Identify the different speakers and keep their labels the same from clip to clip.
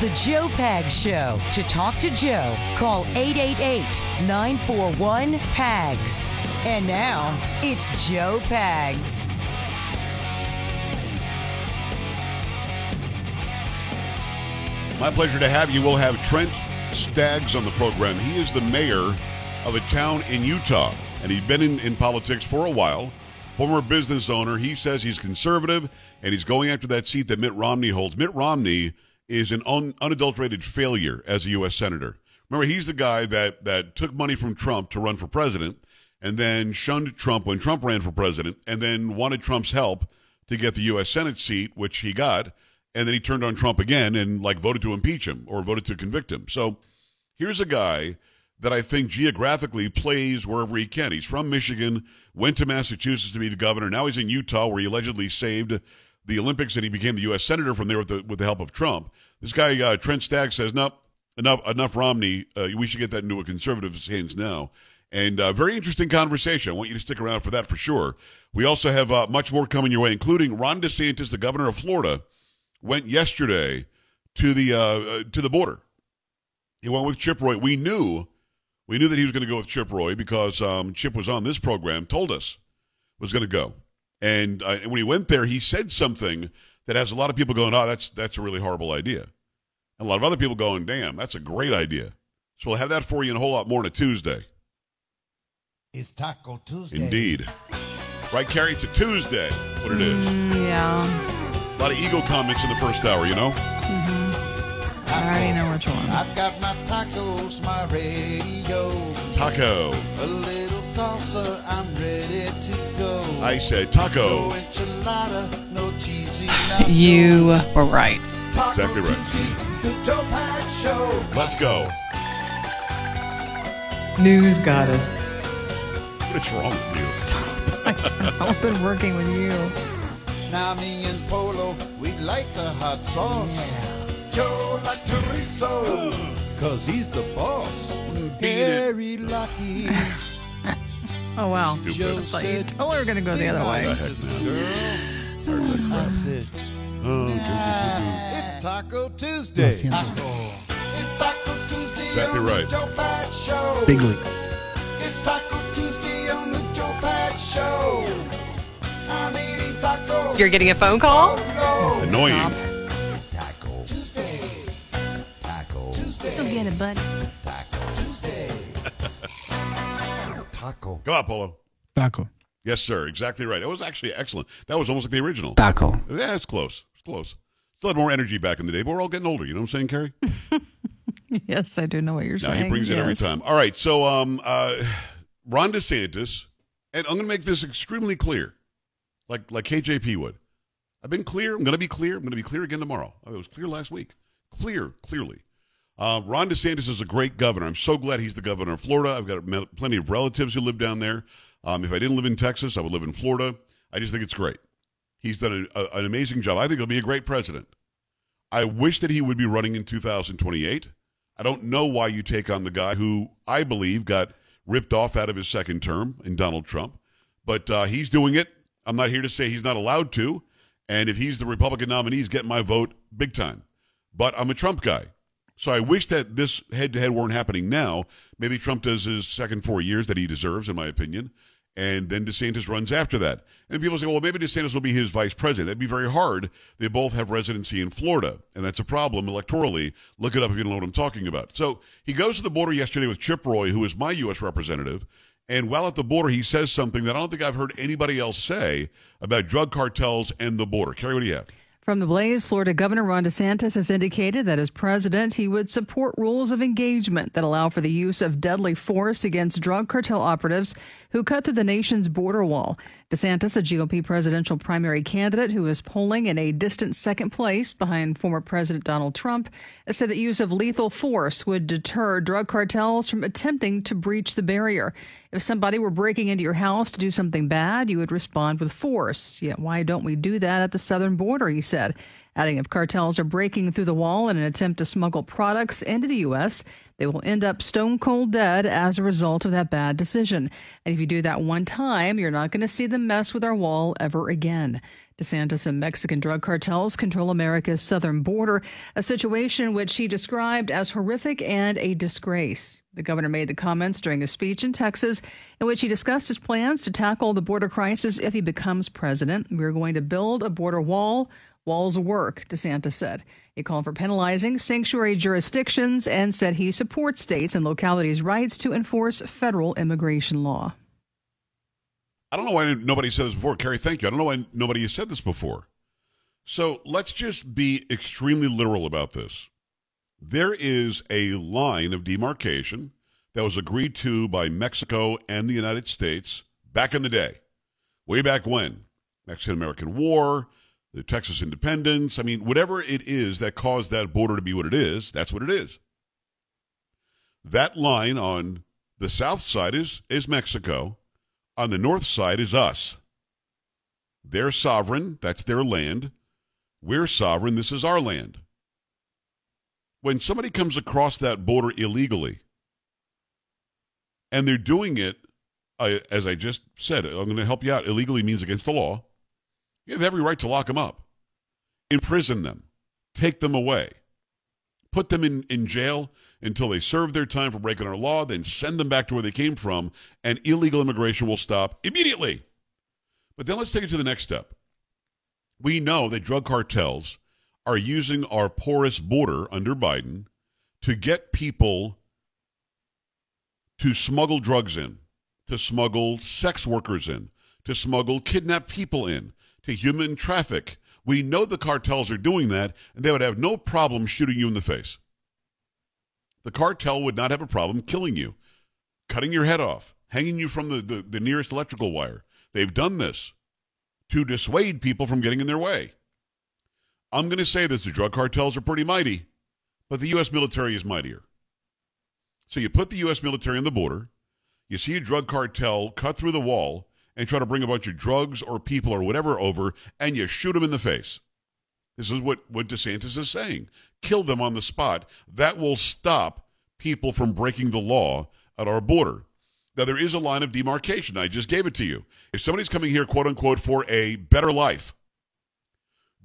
Speaker 1: the Joe Pag Show. To talk to Joe, call 888 941 PAGS. And now, it's Joe Pags.
Speaker 2: My pleasure to have you. We'll have Trent Staggs on the program. He is the mayor of a town in Utah, and he's been in, in politics for a while. Former business owner. He says he's conservative, and he's going after that seat that Mitt Romney holds. Mitt Romney is an un, unadulterated failure as a U.S. senator. Remember, he's the guy that, that took money from Trump to run for president and then shunned Trump when Trump ran for president and then wanted Trump's help to get the U.S. Senate seat, which he got and then he turned on Trump again and like voted to impeach him or voted to convict him. So here's a guy that I think geographically plays wherever he can. He's from Michigan, went to Massachusetts to be the governor. Now he's in Utah, where he allegedly saved the Olympics, and he became the U.S. senator from there with the with the help of Trump. This guy uh, Trent Staggs says, "No, enough, enough Romney. Uh, we should get that into a conservative's hands now." And uh, very interesting conversation. I want you to stick around for that for sure. We also have uh, much more coming your way, including Ron DeSantis, the governor of Florida went yesterday to the uh, uh, to the border. He went with Chip Roy. We knew we knew that he was going to go with Chip Roy because um, Chip was on this program, told us was going to go. And uh, when he went there, he said something that has a lot of people going, "Oh, that's that's a really horrible idea," and a lot of other people going, "Damn, that's a great idea." So we'll have that for you in a whole lot more on a Tuesday.
Speaker 3: It's Taco Tuesday.
Speaker 2: Indeed, right, Carrie? It's a Tuesday. What it is?
Speaker 4: Mm, yeah.
Speaker 2: A lot of ego comments in the first hour, you know?
Speaker 4: Mm-hmm. I already know which one.
Speaker 3: I've got my tacos, my radio.
Speaker 2: Taco.
Speaker 3: A little salsa, I'm ready to go.
Speaker 2: I said taco.
Speaker 3: No enchilada, no cheesy
Speaker 4: You were right.
Speaker 2: Exactly right.
Speaker 3: The Joe Pack Show.
Speaker 2: Let's go.
Speaker 4: News goddess.
Speaker 2: What is wrong with you?
Speaker 4: Stop. I don't know. I've been working with you.
Speaker 3: Now me and Polo, we like the hot sauce. Joe like cause he's the boss. Very lucky.
Speaker 4: Oh, wow.
Speaker 2: Stupid.
Speaker 3: Joe
Speaker 4: I thought you
Speaker 3: said,
Speaker 4: totally were going to go the other
Speaker 2: Go
Speaker 4: way.
Speaker 2: ahead, man.
Speaker 3: I said,
Speaker 2: Oh, good,
Speaker 3: "Ah, it's Taco Tuesday.
Speaker 4: Yes, yes.
Speaker 3: Taco. It's Taco Tuesday
Speaker 2: Exactly
Speaker 3: on
Speaker 2: right.
Speaker 3: the Joe Pat Show.
Speaker 5: Big league.
Speaker 3: It's Taco Tuesday on the Joe Pat Show. I'm eating tacos.
Speaker 4: You're getting a phone call?
Speaker 3: Oh,
Speaker 2: good. Annoying.
Speaker 3: no.
Speaker 4: Get it, bud.
Speaker 3: Taco Tuesday. Taco.
Speaker 2: Come on, Polo.
Speaker 5: Taco.
Speaker 2: Yes, sir. Exactly right. It was actually excellent. That was almost like the original.
Speaker 5: Taco.
Speaker 2: Yeah, it's close. It's close. Still had more energy back in the day, but we're all getting older. You know what I'm saying, Carrie?
Speaker 4: Yes, I do know what you're
Speaker 2: No,
Speaker 4: saying.
Speaker 2: he brings it every time. All right. So, um, uh, Ron DeSantis, and I'm going to make this extremely clear, like like KJP would. I've been clear. I'm going to be clear. I'm going to be clear again tomorrow. I was clear last week. Clear, clearly. Uh, Ron DeSantis is a great governor. I'm so glad he's the governor of Florida. I've got plenty of relatives who live down there. Um, if I didn't live in Texas, I would live in Florida. I just think it's great. He's done a, a- an amazing job. I think he'll be a great president. I wish that he would be running in 2028. I don't know why you take on the guy who I believe got ripped off out of his second term in Donald Trump, but uh, he's doing it. I'm not here to say he's not allowed to. And if he's the Republican nominee, he's getting my vote big time. But I'm a Trump guy. So I wish that this head to head weren't happening now. Maybe Trump does his second four years that he deserves, in my opinion. And then DeSantis runs after that. And people say, well, maybe DeSantis will be his vice president. That'd be very hard. They both have residency in Florida, and that's a problem electorally. Look it up if you don't know what I'm talking about. So he goes to the border yesterday with Chip Roy, who is my U.S. representative. And while at the border, he says something that I don't think I've heard anybody else say about drug cartels and the border. Carrie, what do you have?
Speaker 4: From the Blaze, Florida Governor Ron DeSantis has indicated that as president, he would support rules of engagement that allow for the use of deadly force against drug cartel operatives who cut through the nation's border wall. DeSantis, a GOP presidential primary candidate who is polling in a distant second place behind former President Donald Trump, said that use of lethal force would deter drug cartels from attempting to breach the barrier. If somebody were breaking into your house to do something bad, you would respond with force. Yet why don't we do that at the southern border, he said. Adding if cartels are breaking through the wall in an attempt to smuggle products into the U.S., they will end up stone cold dead as a result of that bad decision. And if you do that one time, you're not going to see them mess with our wall ever again. DeSantis and Mexican drug cartels control America's southern border, a situation which he described as horrific and a disgrace. The governor made the comments during a speech in Texas in which he discussed his plans to tackle the border crisis if he becomes president. We're going to build a border wall. Walls work, DeSantis said. He called for penalizing sanctuary jurisdictions and said he supports states and localities' rights to enforce federal immigration law.
Speaker 2: I don't know why nobody said this before. Carrie, thank you. I don't know why nobody has said this before. So let's just be extremely literal about this. There is a line of demarcation that was agreed to by Mexico and the United States back in the day, way back when. Mexican American War, the Texas independence. I mean, whatever it is that caused that border to be what it is, that's what it is. That line on the south side is, is Mexico on the north side is us. They're sovereign, that's their land. We're sovereign, this is our land. When somebody comes across that border illegally, and they're doing it, uh, as I just said, I'm going to help you out. Illegally means against the law. You have every right to lock them up, imprison them, take them away, put them in, in jail until they serve their time for breaking our law, then send them back to where they came from, and illegal immigration will stop immediately. But then let's take it to the next step. We know that drug cartels are using our porous border under Biden to get people to smuggle drugs in, to smuggle sex workers in, to smuggle kidnapped people in, to human traffic. We know the cartels are doing that, and they would have no problem shooting you in the face. The cartel would not have a problem killing you, cutting your head off, hanging you from the, the, the nearest electrical wire. They've done this to dissuade people from getting in their way. I'm going to say this the drug cartels are pretty mighty, but the U.S. military is mightier. So you put the U.S. military on the border, you see a drug cartel cut through the wall and try to bring a bunch of drugs or people or whatever over, and you shoot them in the face. This is what, what DeSantis is saying. Kill them on the spot. That will stop people from breaking the law at our border. Now, there is a line of demarcation. I just gave it to you. If somebody's coming here, quote unquote, for a better life,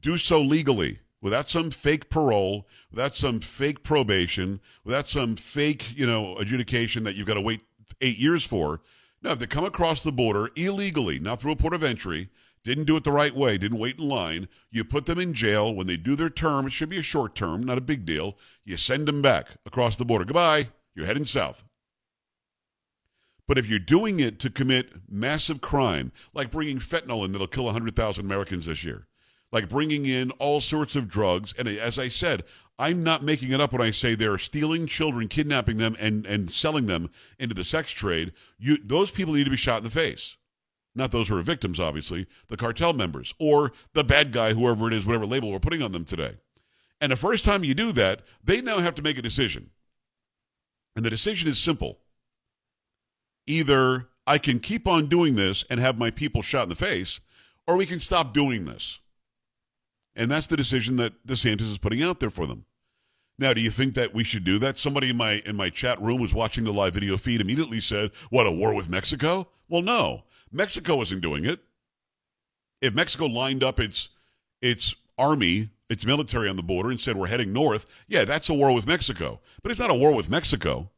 Speaker 2: do so legally without some fake parole, without some fake probation, without some fake, you know, adjudication that you've got to wait eight years for. No, if they come across the border illegally, not through a port of entry, didn't do it the right way, didn't wait in line, you put them in jail. When they do their term, it should be a short term, not a big deal. You send them back across the border. Goodbye. You're heading south. But if you're doing it to commit massive crime, like bringing fentanyl in that'll kill 100,000 Americans this year, like bringing in all sorts of drugs, and as I said, I'm not making it up when I say they're stealing children, kidnapping them, and, and selling them into the sex trade. You, those people need to be shot in the face. Not those who are victims, obviously, the cartel members or the bad guy, whoever it is, whatever label we're putting on them today. And the first time you do that, they now have to make a decision. And the decision is simple either I can keep on doing this and have my people shot in the face, or we can stop doing this. And that's the decision that DeSantis is putting out there for them. Now, do you think that we should do that? Somebody in my in my chat room was watching the live video feed, immediately said, "What a war with Mexico?" Well, no. Mexico isn't doing it. If Mexico lined up its its army, its military on the border and said we're heading north, yeah, that's a war with Mexico. But it's not a war with Mexico.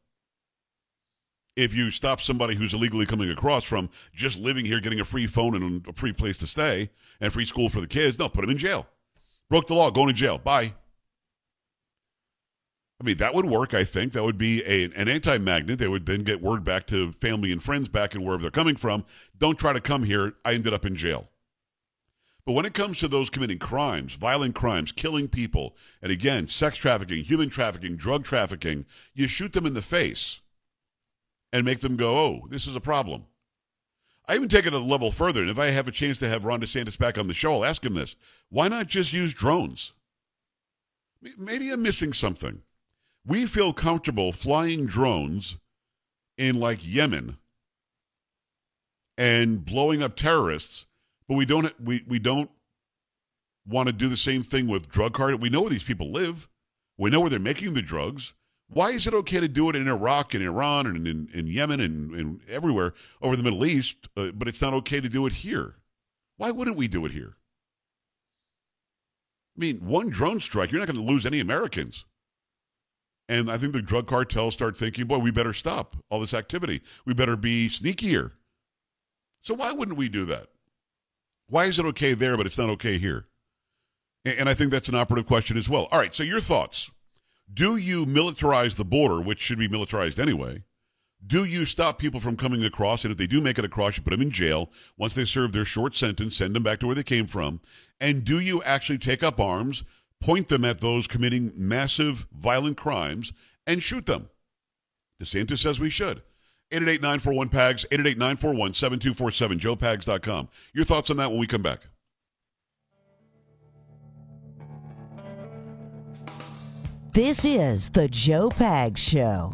Speaker 2: If you stop somebody who's illegally coming across from just living here, getting a free phone and a free place to stay and free school for the kids, no, put them in jail. Broke the law, going to jail. Bye. I mean, that would work, I think. That would be a, an anti magnet. They would then get word back to family and friends back and wherever they're coming from. Don't try to come here. I ended up in jail. But when it comes to those committing crimes, violent crimes, killing people, and again, sex trafficking, human trafficking, drug trafficking, you shoot them in the face and make them go, oh, this is a problem. I even take it a level further. And if I have a chance to have Ron DeSantis back on the show, I'll ask him this. Why not just use drones? Maybe I'm missing something we feel comfortable flying drones in like Yemen and blowing up terrorists, but we don't we, we don't want to do the same thing with drug card. We know where these people live. We know where they're making the drugs. Why is it okay to do it in Iraq and Iran and in, in Yemen and, and everywhere over the Middle East, uh, but it's not okay to do it here? Why wouldn't we do it here? I mean, one drone strike, you're not going to lose any Americans. And I think the drug cartels start thinking, boy, we better stop all this activity. We better be sneakier. So why wouldn't we do that? Why is it okay there, but it's not okay here? And I think that's an operative question as well. All right, so your thoughts. Do you militarize the border, which should be militarized anyway? Do you stop people from coming across? And if they do make it across, you put them in jail. Once they serve their short sentence, send them back to where they came from. And do you actually take up arms, point them at those committing massive violent crimes, and shoot them? DeSantis says we should. 888-941-PAGS, 888-941-7247, joepags.com. Your thoughts on that when we come back.
Speaker 1: This is the Joe Pags Show.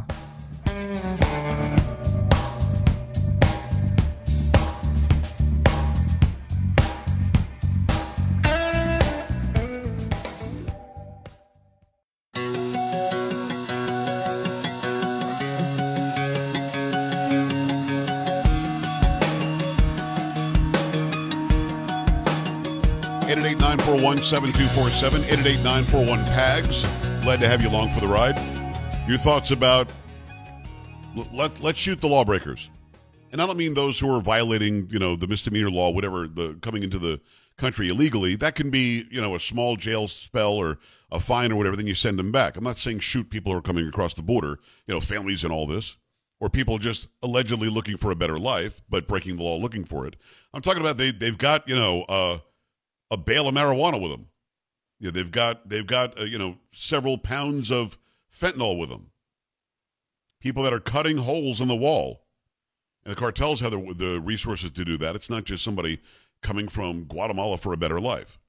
Speaker 2: Eight eight nine four one seven two four seven. Eight eight nine four one PAGS. Glad to have you along for the ride. Your thoughts about let let's shoot the lawbreakers, and I don't mean those who are violating you know the misdemeanor law, whatever the coming into the country illegally. That can be you know a small jail spell or a fine or whatever. Then you send them back. I'm not saying shoot people who are coming across the border. You know families and all this, or people just allegedly looking for a better life but breaking the law looking for it. I'm talking about they they've got you know uh, a bale of marijuana with them. Know, they've got they've got uh, you know several pounds of fentanyl with them. People that are cutting holes in the wall, and the cartels have the, the resources to do that. It's not just somebody coming from Guatemala for a better life.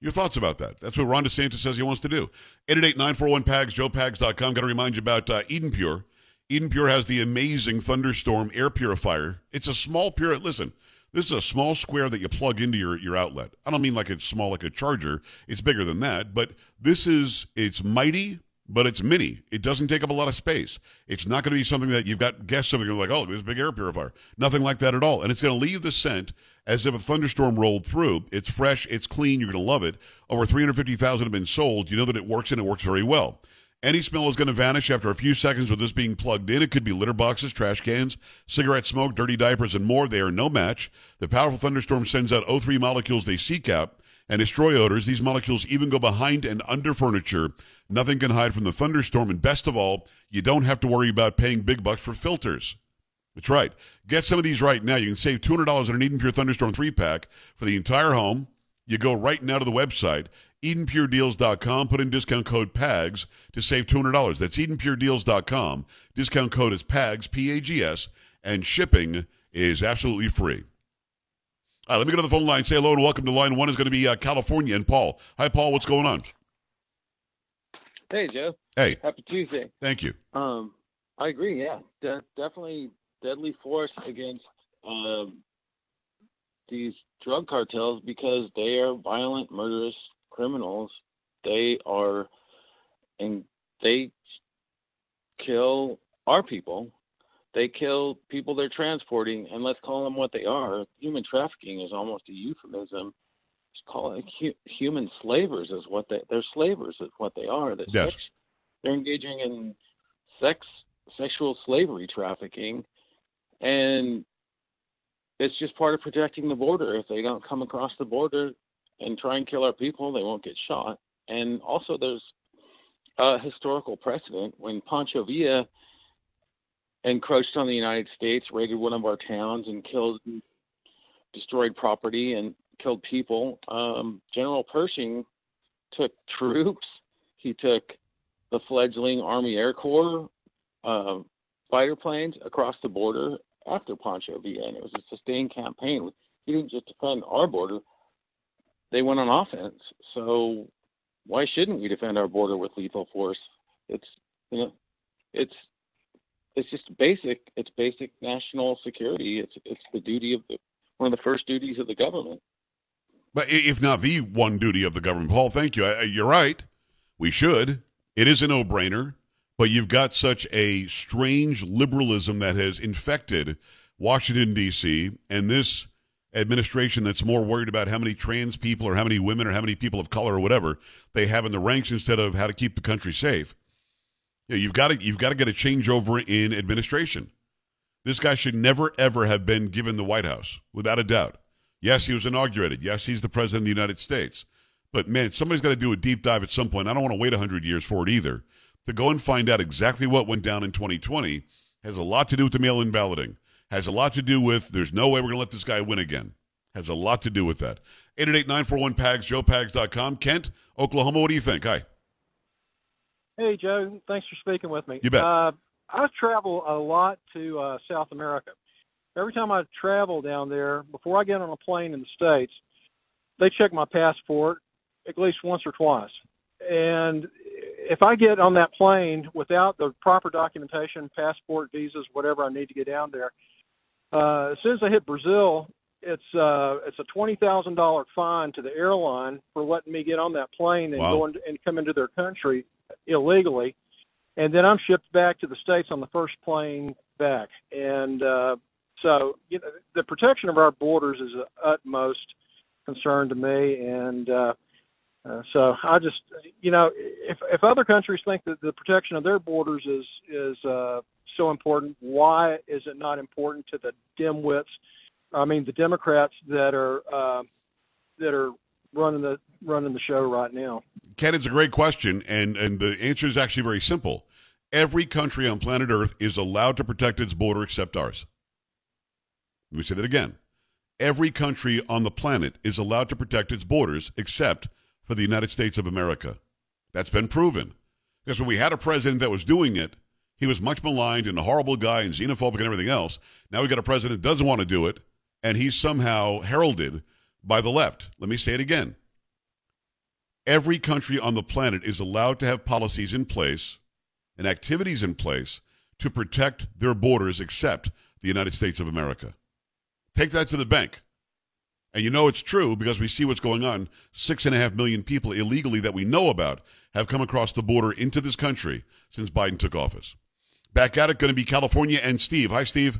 Speaker 2: Your thoughts about that? That's what Ron DeSantis says he wants to do. 888-941-PAGS, joepags.com. Got to remind you about uh, Eden Pure. Eden Pure has the amazing Thunderstorm air purifier. It's a small pure. Listen, this is a small square that you plug into your, your outlet. I don't mean like it's small like a charger. It's bigger than that, but this is it's mighty, but it's mini. It doesn't take up a lot of space. It's not going to be something that you've got guests over like, oh, a big air purifier. Nothing like that at all. And it's going to leave the scent as if a thunderstorm rolled through. It's fresh, it's clean, you're going to love it. Over 350,000 have been sold. You know that it works and it works very well. Any smell is going to vanish after a few seconds with this being plugged in. It could be litter boxes, trash cans, cigarette smoke, dirty diapers, and more. They are no match. The powerful thunderstorm sends out O3 molecules they seek out and destroy odors. These molecules even go behind and under furniture. Nothing can hide from the thunderstorm. And best of all, you don't have to worry about paying big bucks for filters. That's right. Get some of these right now. You can save $200 on an Eden Pure Thunderstorm 3 pack for the entire home. You go right now to the website, EdenPureDeals.com. Put in discount code PAGS to save $200. That's EdenPureDeals.com. Discount code is PAGS, P A G S, and shipping is absolutely free. All right, let me go to the phone line. Say hello and welcome to line one is going to be uh, California and Paul. Hi, Paul. What's going on?
Speaker 5: Hey, Joe.
Speaker 2: Hey,
Speaker 5: Happy Tuesday.
Speaker 2: thank you.
Speaker 5: Um, I agree. Yeah, De- definitely deadly force against um, these drug cartels because they are violent, murderous criminals. They are, and they kill our people. They kill people they're transporting, and let's call them what they are. Human trafficking is almost a euphemism. Just call it hu- human slavers is what they. They're slavers is what they are. They're,
Speaker 2: Yes.
Speaker 5: sex, they're engaging in sex, sexual slavery trafficking, and it's just part of protecting the border. If they don't come across the border and try and kill our people, they won't get shot. And also, there's a historical precedent when Pancho Villa encroached on the United States, raided one of our towns, and killed, destroyed property, and killed people. Um, General Pershing took troops. He took the fledgling Army Air Corps uh, fighter planes across the border after Pancho Villa, and it was a sustained campaign. He didn't just defend our border; they went on offense. So why shouldn't we defend our border with lethal force? It's you know, it's it's just basic. It's basic national security. It's it's the duty of the one of the first duties of the government.
Speaker 2: But if not the one duty of the government, Paul, thank you. I, you're right. We should. It is a no-brainer. But you've got such a strange liberalism that has infected Washington, D.C., and this administration that's more worried about how many trans people or how many women or how many people of color or whatever they have in the ranks instead of how to keep the country safe. Yeah, you've got to you've got to get a changeover in administration. This guy should never ever have been given the White House, without a doubt. Yes, he was inaugurated. Yes, he's the president of the United States. But man, somebody's got to do a deep dive at some point. I don't want to wait 100 years for it either. To go and find out exactly what went down in 2020 has a lot to do with the mail in balloting has a lot to do with there's no way we're going to let this guy win again. Has a lot to do with that. 888-941-PAGS, joepags.com. Kent, Oklahoma, what do you think? Hi.
Speaker 6: Hey, Joe. Thanks for speaking with me.
Speaker 2: You bet.
Speaker 6: Uh, I travel a lot to uh, South America. Every time I travel down there, before I get on a plane in the States, they check my passport at least once or twice. And if I get on that plane without the proper documentation, passport, visas, whatever I need to get down there, uh, as soon as I hit Brazil, it's uh, it's a twenty thousand dollar fine to the airline for letting me get on that plane and
Speaker 2: Wow.
Speaker 6: go into, and come into their country illegally, and then I'm shipped back to the states on the first plane back. And uh, so, you know, the protection of our borders is of utmost concern to me, and uh, uh, so I just, you know, if if other countries think that the protection of their borders is is uh, so important, why is it not important to the dimwits? I mean, the Democrats that are uh, that are running the running the show right now.
Speaker 2: Ken, it's a great question, and, and the answer is actually very simple. Every country on planet Earth is allowed to protect its border except ours. Let me say that again. Every country on the planet is allowed to protect its borders except for the United States of America. That's been proven. Because when we had a president that was doing it, he was much maligned and a horrible guy and xenophobic and everything else. Now we got a president that doesn't want to do it, and he's somehow heralded by the left. Let me say it again. Every country on the planet is allowed to have policies in place and activities in place to protect their borders except the United States of America. Take that to the bank. And you know it's true because we see what's going on. Six and a half million people illegally that we know about have come across the border into this country since Biden took office. Back at it, going to be California and Steve. Hi, Steve.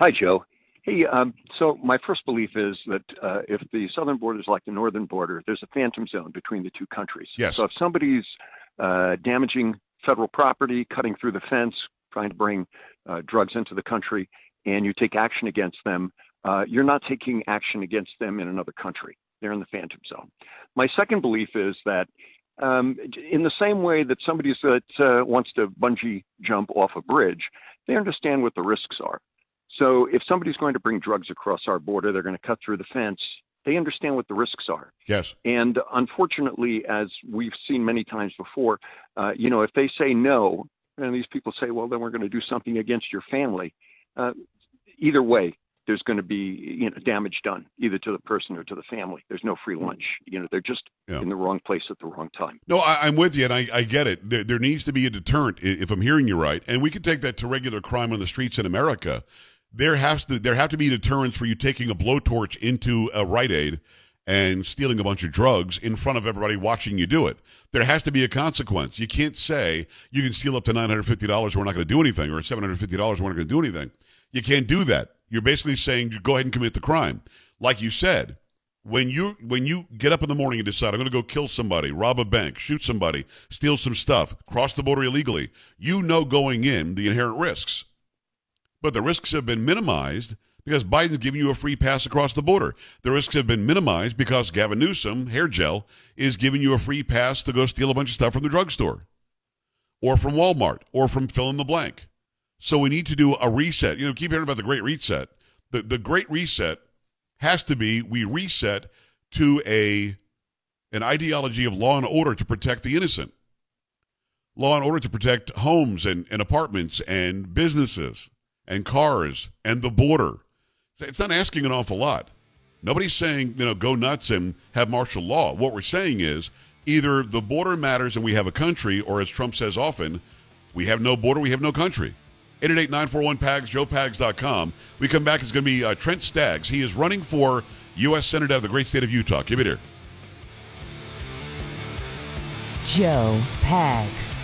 Speaker 7: Hi, Joe. Hey, um, so my first belief is that uh, if the southern border is like the northern border, there's a phantom zone between the two countries.
Speaker 2: Yes.
Speaker 7: So if somebody's uh, damaging federal property, cutting through the fence, trying to bring uh, drugs into the country, and you take action against them, uh, you're not taking action against them in another country. They're in the phantom zone. My second belief is that um, in the same way that somebody that uh, wants to bungee jump off a bridge, they understand what the risks are. So if somebody's going to bring drugs across our border, they're going to cut through the fence. They understand what the risks are.
Speaker 2: Yes.
Speaker 7: And unfortunately, as we've seen many times before, uh, you know, if they say no, and these people say, well, then we're going to do something against your family. Uh, either way, there's going to be you know damage done either to the person or to the family. There's no free mm. lunch. You know, they're just
Speaker 2: Yeah.
Speaker 7: in the wrong place at the wrong time.
Speaker 2: No, I, I'm with you, and I, I get it. There, there needs to be a deterrent, if I'm hearing you right, and we could take that to regular crime on the streets in America. There has to there have to be deterrents for you taking a blowtorch into a Rite Aid and stealing a bunch of drugs in front of everybody watching you do it. There has to be a consequence. You can't say you can steal up to nine hundred fifty dollars. We're not going to do anything, or seven hundred fifty dollars. We're not going to do anything. You can't do that. You're basically saying you go ahead and commit the crime, like you said when you when you get up in the morning and decide I'm going to go kill somebody, rob a bank, shoot somebody, steal some stuff, cross the border illegally, you know going in the inherent risks. But the risks have been minimized because Biden's giving you a free pass across the border. The risks have been minimized because Gavin Newsom, hair gel, is giving you a free pass to go steal a bunch of stuff from the drugstore or from Walmart or from fill in the blank. So we need to do a reset. You know, keep hearing about the great reset. The the great reset has to be we reset to a an ideology of law and order to protect the innocent. Law and order to protect homes and, and apartments and businesses and cars and the border. It's not asking an awful lot. Nobody's saying, you know, go nuts and have martial law. What we're saying is either the border matters and we have a country, or as Trump says often, we have no border, we have no country. 888-941-PAGS, joepags.com. We come back, it's going to be uh, Trent Staggs. He is running for U.S. Senate out of the great state of Utah. Give it here.
Speaker 1: Joe Pags.